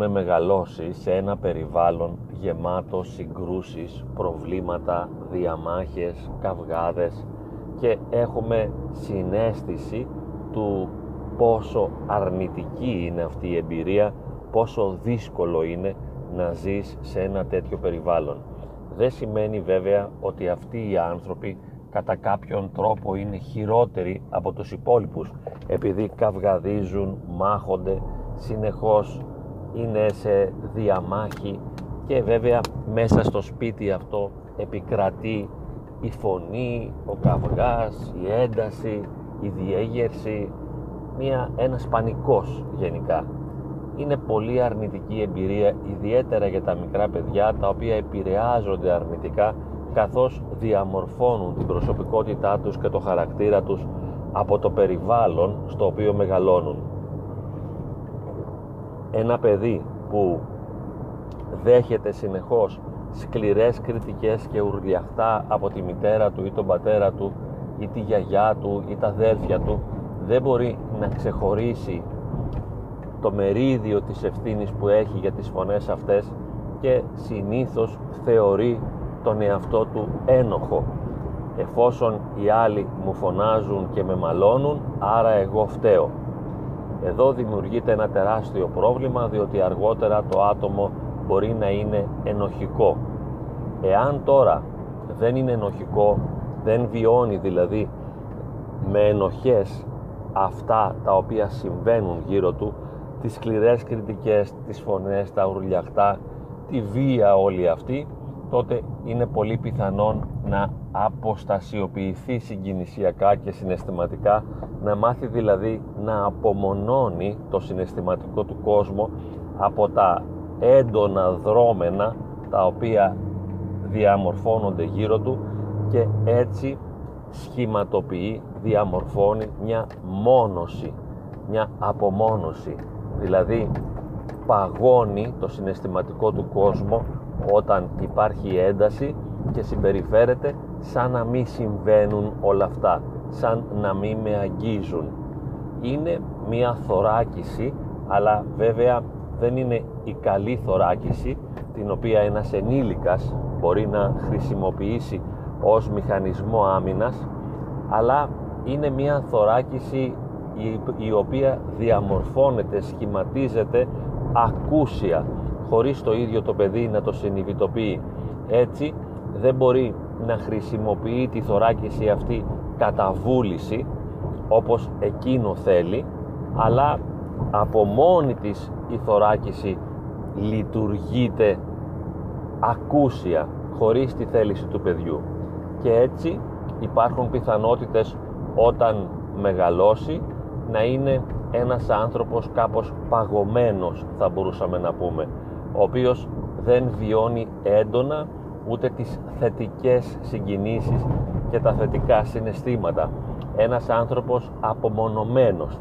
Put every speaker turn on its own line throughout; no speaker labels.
έχουμε μεγαλώσει σε ένα περιβάλλον γεμάτο συγκρούσεις, προβλήματα, διαμάχες, καυγάδες και έχουμε συνέστηση του πόσο αρνητική είναι αυτή η εμπειρία, πόσο δύσκολο είναι να ζεις σε ένα τέτοιο περιβάλλον. Δεν σημαίνει βέβαια ότι αυτοί οι άνθρωποι κατά κάποιον τρόπο είναι χειρότεροι από τους υπόλοιπους επειδή καυγαδίζουν, μάχονται, συνεχώς είναι σε διαμάχη και βέβαια μέσα στο σπίτι αυτό επικρατεί η φωνή, ο καυγάς, η ένταση, η διέγερση, μια, ένας πανικός γενικά. Είναι πολύ αρνητική εμπειρία, ιδιαίτερα για τα μικρά παιδιά, τα οποία επηρεάζονται αρνητικά καθώς διαμορφώνουν την προσωπικότητά τους και το χαρακτήρα τους από το περιβάλλον στο οποίο μεγαλώνουν. Ένα παιδί που δέχεται συνεχώς σκληρές κριτικές και ουρλιαχτά από τη μητέρα του ή τον πατέρα του ή τη γιαγιά του ή τα αδέρφια του δεν μπορεί να ξεχωρίσει το μερίδιο της ευθύνης που έχει για τις φωνές αυτές και συνήθως θεωρεί τον εαυτό του ένοχο. Εφόσον οι άλλοι μου φωνάζουν και με μαλώνουν άρα εγώ φταίω εδώ δημιουργείται ένα τεράστιο πρόβλημα διότι αργότερα το άτομο μπορεί να είναι ενοχικό. Εάν τώρα δεν είναι ενοχικό δεν βιώνει δηλαδή με ενοχές αυτά τα οποία συμβαίνουν γύρω του τις σκληρές κριτικές, τις φωνές, τα ουρλιαχτά τη βία όλη αυτή τότε είναι πολύ πιθανόν να αποστασιοποιηθεί συγκινησιακά και συναισθηματικά, να μάθει δηλαδή να απομονώνει το συναισθηματικό του κόσμο από τα έντονα δρόμενα τα οποία διαμορφώνονται γύρω του και έτσι σχηματοποιεί, διαμορφώνει μια μόνωση, μια απομόνωση, δηλαδή παγώνει το συναισθηματικό του κόσμο όταν υπάρχει ένταση και συμπεριφέρεται σαν να μην συμβαίνουν όλα αυτά, σαν να μην με αγγίζουν. Είναι μια θωράκιση, αλλά βέβαια δεν είναι η καλή θωράκιση, την οποία ένας ενήλικας μπορεί να χρησιμοποιήσει ως μηχανισμό άμυνας, αλλά είναι μια θωράκιση η οποία διαμορφώνεται, σχηματίζεται ακούσια χωρίς το ίδιο το παιδί να το συνειδητοποιεί. Έτσι δεν μπορεί να χρησιμοποιεί τη θωράκιση αυτή κατά βούληση όπως εκείνο θέλει αλλά από μόνη της η θωράκιση λειτουργείται ακούσια χωρίς τη θέληση του παιδιού και έτσι υπάρχουν πιθανότητες όταν μεγαλώσει να είναι ένας άνθρωπος κάπως παγωμένος θα μπορούσαμε να πούμε ο οποίος δεν βιώνει έντονα ούτε τις θετικές συγκινήσεις και τα θετικά συναισθήματα. Ένας άνθρωπος απομονωμένος,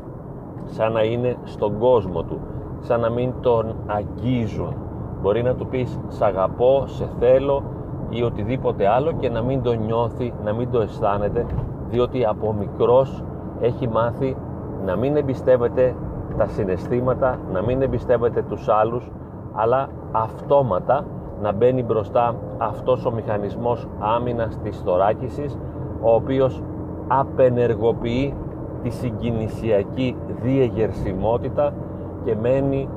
σαν να είναι στον κόσμο του, σαν να μην τον αγγίζουν. Μπορεί να του πεις «σ' αγαπώ», «σε θέλω» ή οτιδήποτε άλλο και να μην το νιώθει, να μην το αισθάνεται, διότι από μικρός έχει μάθει να μην εμπιστεύεται τα συναισθήματα, να μην εμπιστεύεται τους άλλους, αλλά αυτόματα να μπαίνει μπροστά αυτός ο μηχανισμός άμυνας της θωράκισης ο οποίος απενεργοποιεί τη συγκινησιακή διεγερσιμότητα και μένει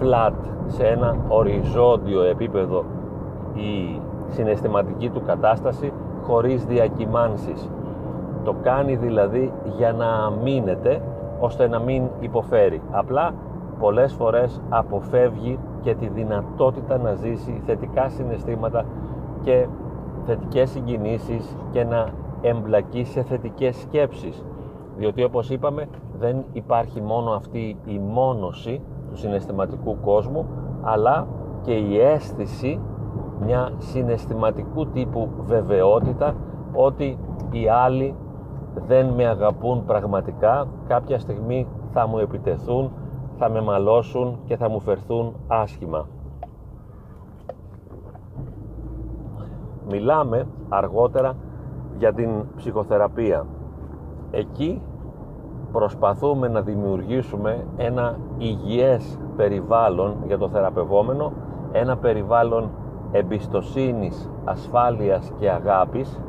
flat σε ένα οριζόντιο επίπεδο η συναισθηματική του κατάσταση χωρίς διακυμάνσεις. Το κάνει δηλαδή για να αμήνεται ώστε να μην υποφέρει. Απλά πολλές φορές αποφεύγει και τη δυνατότητα να ζήσει θετικά συναισθήματα και θετικές συγκινήσεις και να εμπλακεί σε θετικές σκέψεις. Διότι όπως είπαμε δεν υπάρχει μόνο αυτή η μόνωση του συναισθηματικού κόσμου αλλά και η αίσθηση μια συναισθηματικού τύπου βεβαιότητα ότι οι άλλοι δεν με αγαπούν πραγματικά κάποια στιγμή θα μου επιτεθούν θα με μαλώσουν και θα μου φερθούν άσχημα. Μιλάμε αργότερα για την ψυχοθεραπεία. Εκεί προσπαθούμε να δημιουργήσουμε ένα υγιές περιβάλλον για το θεραπευόμενο, ένα περιβάλλον εμπιστοσύνης, ασφάλειας και αγάπης,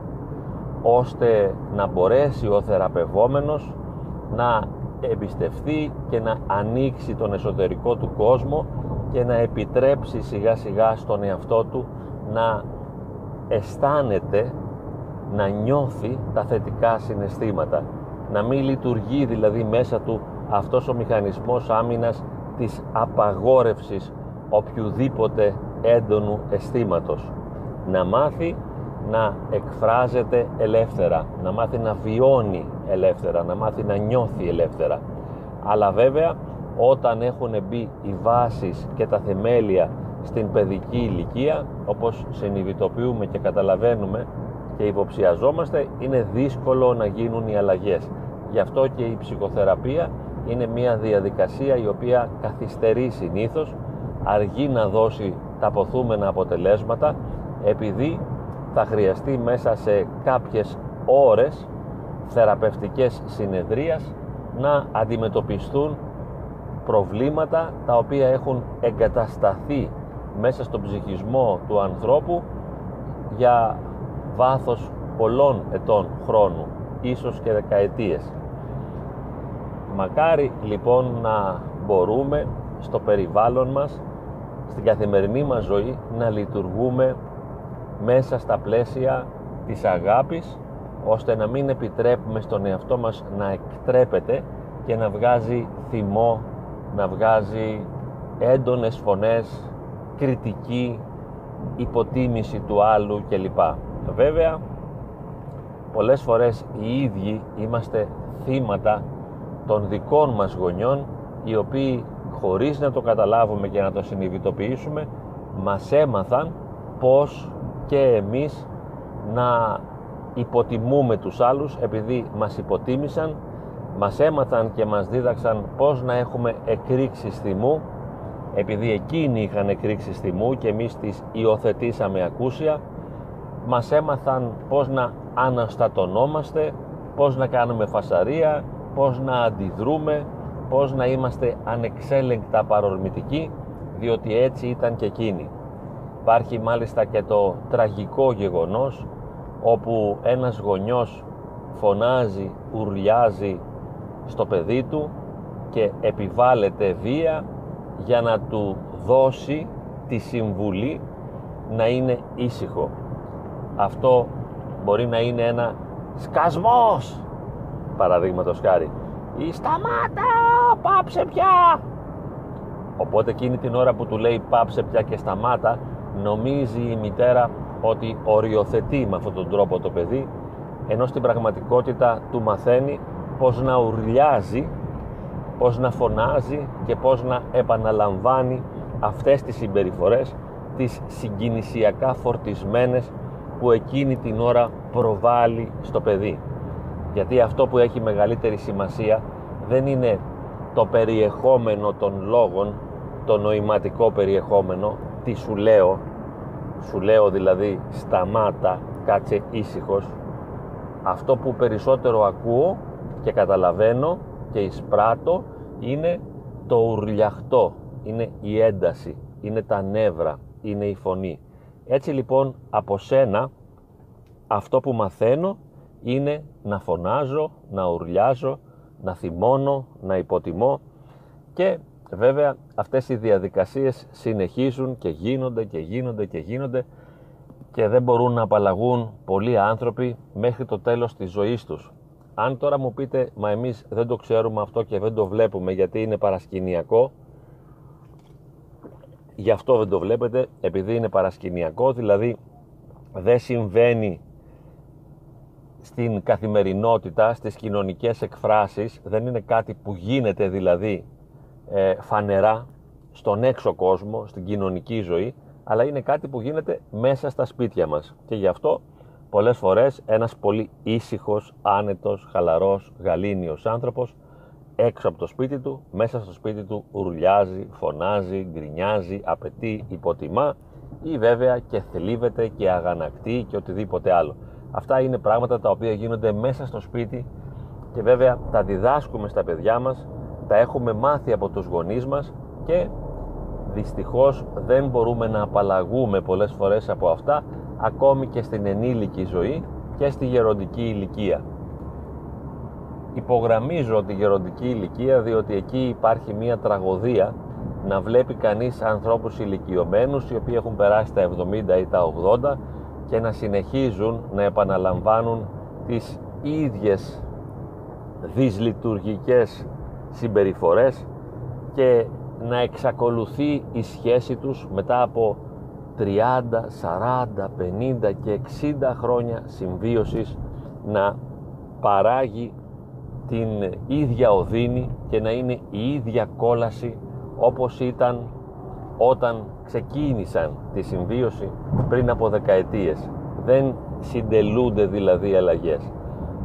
ώστε να μπορέσει ο θεραπευόμενος να εμπιστευτεί και να ανοίξει τον εσωτερικό του κόσμο και να επιτρέψει σιγά σιγά στον εαυτό του να αισθάνεται, να νιώθει τα θετικά συναισθήματα. Να μην λειτουργεί δηλαδή μέσα του αυτός ο μηχανισμός άμυνας της απαγόρευσης οποιοδήποτε έντονου αισθήματος. Να μάθει να εκφράζεται ελεύθερα, να μάθει να βιώνει ελεύθερα, να μάθει να νιώθει ελεύθερα. Αλλά βέβαια όταν έχουν μπει οι βάσεις και τα θεμέλια στην παιδική ηλικία, όπως συνειδητοποιούμε και καταλαβαίνουμε και υποψιαζόμαστε, είναι δύσκολο να γίνουν οι αλλαγές. Γι' αυτό και η ψυχοθεραπεία είναι μια διαδικασία η οποία καθυστερεί συνήθως, αργεί να δώσει τα ποθούμενα αποτελέσματα, επειδή θα χρειαστεί μέσα σε κάποιες ώρες θεραπευτικές συνεδρίας να αντιμετωπιστούν προβλήματα τα οποία έχουν εγκατασταθεί μέσα στον ψυχισμό του ανθρώπου για βάθος πολλών ετών χρόνου, ίσως και δεκαετίες. Μακάρι λοιπόν να μπορούμε στο περιβάλλον μας, στην καθημερινή μας ζωή, να λειτουργούμε μέσα στα πλαίσια της αγάπης ώστε να μην επιτρέπουμε στον εαυτό μας να εκτρέπεται και να βγάζει θυμό, να βγάζει έντονες φωνές, κριτική, υποτίμηση του άλλου κλπ. Βέβαια, πολλές φορές οι ίδιοι είμαστε θύματα των δικών μας γονιών οι οποίοι χωρίς να το καταλάβουμε και να το συνειδητοποιήσουμε μας έμαθαν πως και εμείς να υποτιμούμε τους άλλους επειδή μας υποτίμησαν μας έμαθαν και μας δίδαξαν πως να έχουμε εκρήξεις θυμού επειδή εκείνοι είχαν εκρήξεις θυμού και εμείς τις υιοθετήσαμε ακούσια μας έμαθαν πως να αναστατωνόμαστε πως να κάνουμε φασαρία πως να αντιδρούμε πως να είμαστε ανεξέλεγκτα παρορμητικοί διότι έτσι ήταν και εκείνοι Υπάρχει μάλιστα και το τραγικό γεγονός όπου ένας γονιός φωνάζει, ουρλιάζει στο παιδί του και επιβάλλεται βία για να του δώσει τη συμβουλή να είναι ήσυχο. Αυτό μπορεί να είναι ένα σκασμός παραδείγματος χάρη ή σταμάτα πάψε πια οπότε εκείνη την ώρα που του λέει πάψε πια και σταμάτα νομίζει η μητέρα ότι οριοθετεί με αυτόν τον τρόπο το παιδί ενώ στην πραγματικότητα του μαθαίνει πως να ουρλιάζει πως να φωνάζει και πως να επαναλαμβάνει αυτές τις συμπεριφορές τις συγκινησιακά φορτισμένες που εκείνη την ώρα προβάλλει στο παιδί. Γιατί αυτό που έχει μεγαλύτερη σημασία δεν είναι το περιεχόμενο των λόγων το νοηματικό περιεχόμενο τι σου λέω σου λέω δηλαδή σταμάτα, κάτσε ήσυχος αυτό που περισσότερο ακούω και καταλαβαίνω και εισπράττω είναι το ουρλιαχτό, είναι η ένταση, είναι τα νεύρα, είναι η φωνή. Έτσι λοιπόν από σένα αυτό που μαθαίνω είναι να φωνάζω, να ουρλιάζω, να θυμώνω, να υποτιμώ και Βέβαια αυτές οι διαδικασίες συνεχίζουν και γίνονται και γίνονται και γίνονται και δεν μπορούν να απαλλαγούν πολλοί άνθρωποι μέχρι το τέλος της ζωής τους. Αν τώρα μου πείτε, μα εμείς δεν το ξέρουμε αυτό και δεν το βλέπουμε γιατί είναι παρασκηνιακό, γι' αυτό δεν το βλέπετε, επειδή είναι παρασκηνιακό, δηλαδή δεν συμβαίνει στην καθημερινότητα, στις κοινωνικές εκφράσεις, δεν είναι κάτι που γίνεται δηλαδή ε, φανερά στον έξω κόσμο, στην κοινωνική ζωή, αλλά είναι κάτι που γίνεται μέσα στα σπίτια μας. Και γι' αυτό πολλές φορές ένας πολύ ήσυχος, άνετος, χαλαρός, γαλήνιος άνθρωπος έξω από το σπίτι του, μέσα στο σπίτι του ουρλιάζει, φωνάζει, γκρινιάζει, απαιτεί, υποτιμά ή βέβαια και θλίβεται και αγανακτεί και οτιδήποτε άλλο. Αυτά είναι πράγματα τα οποία γίνονται μέσα στο σπίτι και βέβαια τα διδάσκουμε στα παιδιά μας, τα έχουμε μάθει από τους γονείς μας και δυστυχώς δεν μπορούμε να απαλλαγούμε πολλές φορές από αυτά ακόμη και στην ενήλικη ζωή και στη γεροντική ηλικία. Υπογραμμίζω τη γεροντική ηλικία διότι εκεί υπάρχει μια τραγωδία να βλέπει κανείς ανθρώπους ηλικιωμένους οι οποίοι έχουν περάσει τα 70 ή τα 80 και να συνεχίζουν να επαναλαμβάνουν τις ίδιες δυσλειτουργικές συμπεριφορές και να εξακολουθεί η σχέση τους μετά από 30, 40, 50 και 60 χρόνια συμβίωσης να παράγει την ίδια οδύνη και να είναι η ίδια κόλαση όπως ήταν όταν ξεκίνησαν τη συμβίωση πριν από δεκαετίες. Δεν συντελούνται δηλαδή αλλαγές.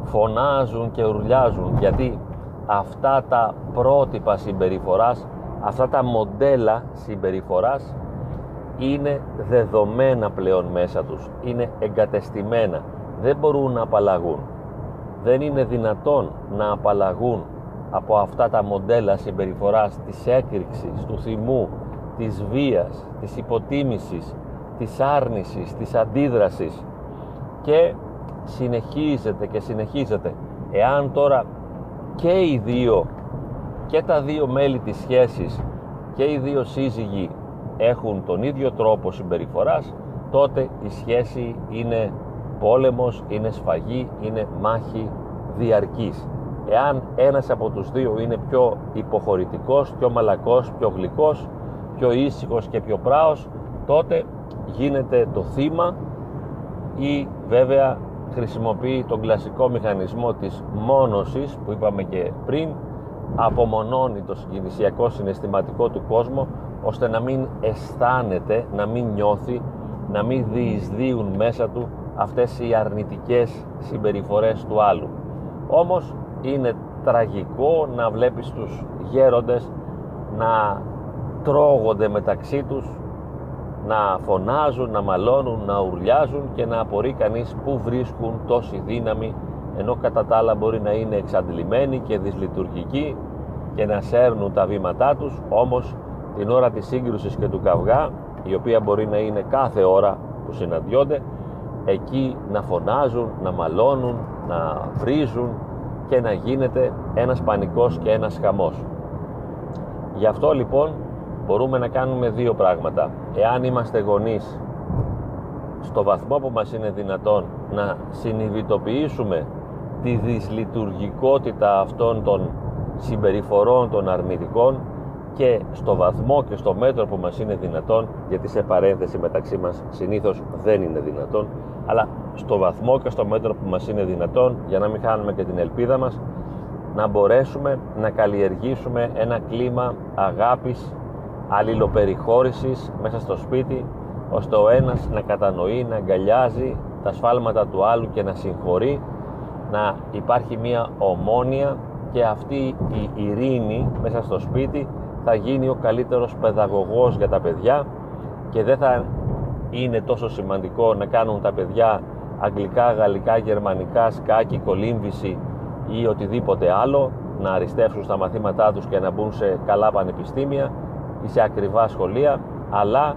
Φωνάζουν και ουρλιάζουν γιατί αυτά τα πρότυπα συμπεριφοράς, αυτά τα μοντέλα συμπεριφοράς είναι δεδομένα πλέον μέσα τους, είναι εγκατεστημένα, δεν μπορούν να απαλλαγούν. Δεν είναι δυνατόν να απαλλαγούν από αυτά τα μοντέλα συμπεριφοράς της έκρηξης, του θυμού, της βίας, της υποτίμησης, της άρνησης, της αντίδρασης και συνεχίζεται και συνεχίζεται. Εάν τώρα και οι δύο και τα δύο μέλη της σχέσης και οι δύο σύζυγοι έχουν τον ίδιο τρόπο συμπεριφοράς τότε η σχέση είναι πόλεμος, είναι σφαγή, είναι μάχη διαρκής. Εάν ένας από τους δύο είναι πιο υποχωρητικός, πιο μαλακός, πιο γλυκός, πιο ήσυχος και πιο πράος, τότε γίνεται το θύμα ή βέβαια χρησιμοποιεί τον κλασικό μηχανισμό της μόνωσης που είπαμε και πριν απομονώνει το συγκινησιακό συναισθηματικό του κόσμο ώστε να μην αισθάνεται, να μην νιώθει, να μην διεισδύουν μέσα του αυτές οι αρνητικές συμπεριφορές του άλλου. Όμως είναι τραγικό να βλέπεις τους γέροντες να τρώγονται μεταξύ τους να φωνάζουν, να μαλώνουν, να ουρλιάζουν και να απορεί κανείς πού βρίσκουν τόση δύναμη ενώ κατά τα άλλα μπορεί να είναι εξαντλημένοι και δυσλειτουργικοί και να σέρνουν τα βήματά τους όμως την ώρα της σύγκρουσης και του καυγά η οποία μπορεί να είναι κάθε ώρα που συναντιόνται εκεί να φωνάζουν, να μαλώνουν, να βρίζουν και να γίνεται ένας πανικός και ένας χαμός. Γι' αυτό λοιπόν μπορούμε να κάνουμε δύο πράγματα. Εάν είμαστε γονείς, στο βαθμό που μας είναι δυνατόν να συνειδητοποιήσουμε τη δυσλειτουργικότητα αυτών των συμπεριφορών των αρνητικών και στο βαθμό και στο μέτρο που μας είναι δυνατόν γιατί σε παρένθεση μεταξύ μας συνήθως δεν είναι δυνατόν αλλά στο βαθμό και στο μέτρο που μας είναι δυνατόν για να μην χάνουμε και την ελπίδα μας να μπορέσουμε να καλλιεργήσουμε ένα κλίμα αγάπης αλληλοπεριχώρησης μέσα στο σπίτι ώστε ο ένας να κατανοεί, να αγκαλιάζει τα σφάλματα του άλλου και να συγχωρεί να υπάρχει μια ομόνια και αυτή η ειρήνη μέσα στο σπίτι θα γίνει ο καλύτερος παιδαγωγός για τα παιδιά και δεν θα είναι τόσο σημαντικό να κάνουν τα παιδιά αγγλικά, γαλλικά, γερμανικά, σκάκι, κολύμβηση ή οτιδήποτε άλλο να αριστεύσουν στα μαθήματά τους και να μπουν σε καλά πανεπιστήμια ή σε ακριβά σχολεία αλλά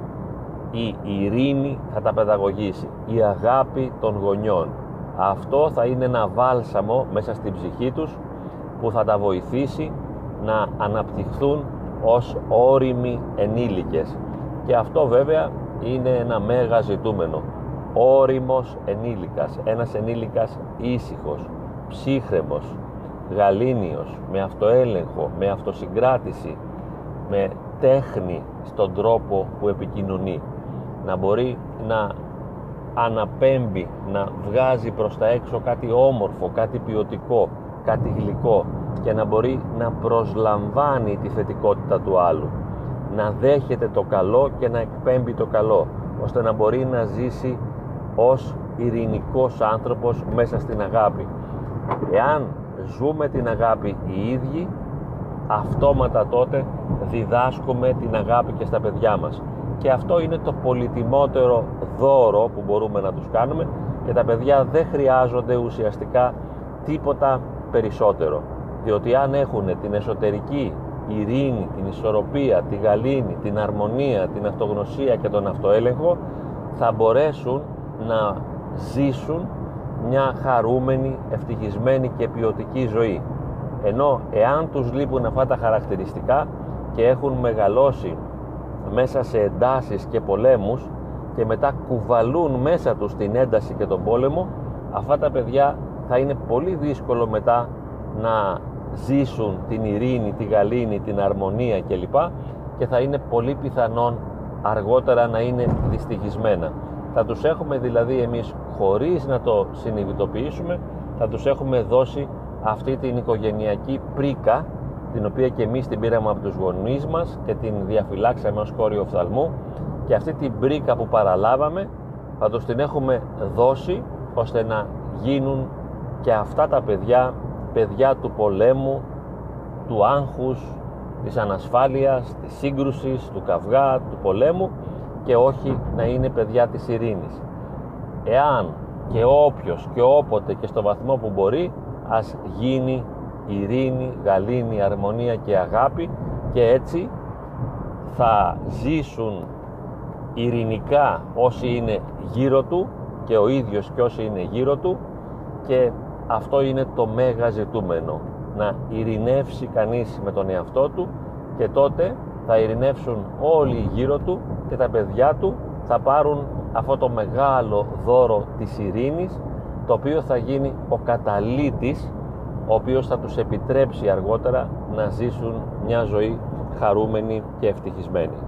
η ειρήνη θα τα παιδαγωγήσει η αγάπη των γονιών. Αυτό θα είναι ένα βάλσαμο μέσα στην ψυχή τους που θα τα βοηθήσει να αναπτυχθούν ως όριμοι ενήλικες. Και αυτό βέβαια είναι ένα μέγα ζητούμενο. Όριμος ενήλικας ένας ενήλικας ήσυχος ψύχρεμος γαλήνιος με αυτοέλεγχο με αυτοσυγκράτηση με τέχνη στον τρόπο που επικοινωνεί. Να μπορεί να αναπέμπει να βγάζει προς τα έξω κάτι όμορφο, κάτι ποιοτικό, κάτι γλυκό και να μπορεί να προσλαμβάνει τη θετικότητα του άλλου. Να δέχεται το καλό και να εκπέμπει το καλό ώστε να μπορεί να ζήσει ως ειρηνικός άνθρωπος μέσα στην αγάπη. Εάν ζούμε την αγάπη οι ίδιοι αυτόματα τότε διδάσκουμε την αγάπη και στα παιδιά μας και αυτό είναι το πολυτιμότερο δώρο που μπορούμε να τους κάνουμε και τα παιδιά δεν χρειάζονται ουσιαστικά τίποτα περισσότερο. Διότι αν έχουν την εσωτερική ειρήνη, την ισορροπία, τη γαλήνη, την αρμονία, την αυτογνωσία και τον αυτοέλεγχο θα μπορέσουν να ζήσουν μια χαρούμενη, ευτυχισμένη και ποιοτική ζωή. Ενώ εάν τους λείπουν αυτά τα χαρακτηριστικά και έχουν μεγαλώσει μέσα σε εντάσεις και πολέμους και μετά κουβαλούν μέσα τους την ένταση και τον πόλεμο αυτά τα παιδιά θα είναι πολύ δύσκολο μετά να ζήσουν την ειρήνη, τη γαλήνη, την αρμονία κλπ και θα είναι πολύ πιθανόν αργότερα να είναι δυστυχισμένα. Θα τους έχουμε δηλαδή εμείς χωρίς να το συνειδητοποιήσουμε θα τους έχουμε δώσει αυτή την οικογενειακή πρίκα την οποία και εμείς την πήραμε από τους γονείς μας και την διαφυλάξαμε ως κόριο οφθαλμού και αυτή την πρίκα που παραλάβαμε θα τους την έχουμε δώσει ώστε να γίνουν και αυτά τα παιδιά παιδιά του πολέμου, του άγχους, της ανασφάλειας, της σύγκρουσης, του καυγά, του πολέμου και όχι να είναι παιδιά της ειρήνης. Εάν και όποιος και όποτε και στο βαθμό που μπορεί ας γίνει ειρήνη, γαλήνη, αρμονία και αγάπη και έτσι θα ζήσουν ειρηνικά όσοι είναι γύρω του και ο ίδιος και όσοι είναι γύρω του και αυτό είναι το μέγα ζητούμενο να ειρηνεύσει κανείς με τον εαυτό του και τότε θα ειρηνεύσουν όλοι γύρω του και τα παιδιά του θα πάρουν αυτό το μεγάλο δώρο της ειρήνης το οποίο θα γίνει ο καταλήτης ο οποίος θα τους επιτρέψει αργότερα να ζήσουν μια ζωή χαρούμενη και ευτυχισμένη.